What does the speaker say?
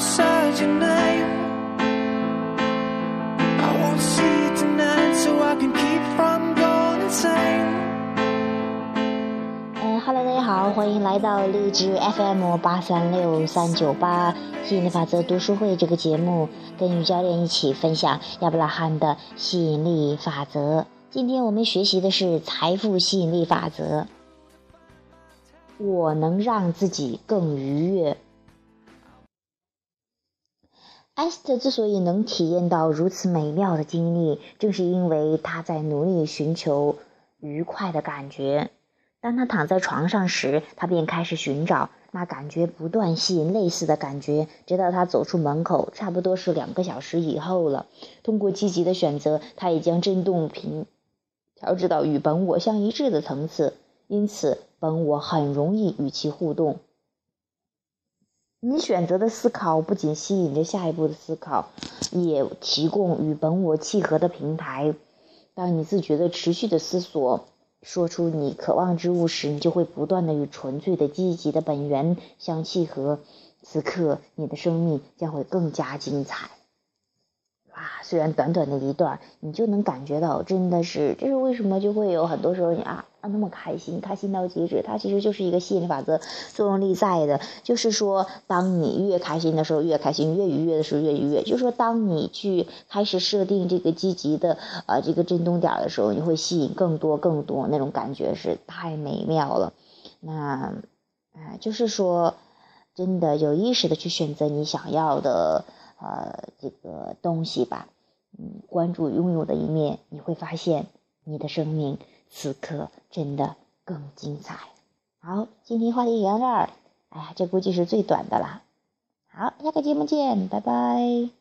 outside your name. I won't see you tonight so I can keep from going insane. 嗯哈喽，大家好，欢迎来到荔枝 FM 八三六三九八吸引力法则读书会这个节目，跟于教练一起分享亚伯拉罕的吸引力法则。今天我们学习的是财富吸引力法则。我能让自己更愉悦。艾斯特之所以能体验到如此美妙的经历，正是因为他在努力寻求愉快的感觉。当他躺在床上时，他便开始寻找那感觉，不断吸引类似的感觉，直到他走出门口，差不多是两个小时以后了。通过积极的选择，他已将振动频调制到与本我相一致的层次。因此，本我很容易与其互动。你选择的思考不仅吸引着下一步的思考，也提供与本我契合的平台。当你自觉的持续的思索，说出你渴望之物时，你就会不断的与纯粹的积极的本源相契合。此刻，你的生命将会更加精彩。啊，虽然短短的一段，你就能感觉到，真的是，这是为什么就会有很多时候你啊啊那么开心，开心到极致。它其实就是一个吸引力法则作用力在的，就是说，当你越开心的时候越开心，越愉悦的时候越愉悦。就是说，当你去开始设定这个积极的啊这个振动点的时候，你会吸引更多更多那种感觉是太美妙了。那啊，就是说，真的有意识的去选择你想要的。呃，这个东西吧，嗯，关注拥有的一面，你会发现你的生命此刻真的更精彩。好，今天话题讲到这儿，哎呀，这估计是最短的啦。好，下个节目见，拜拜。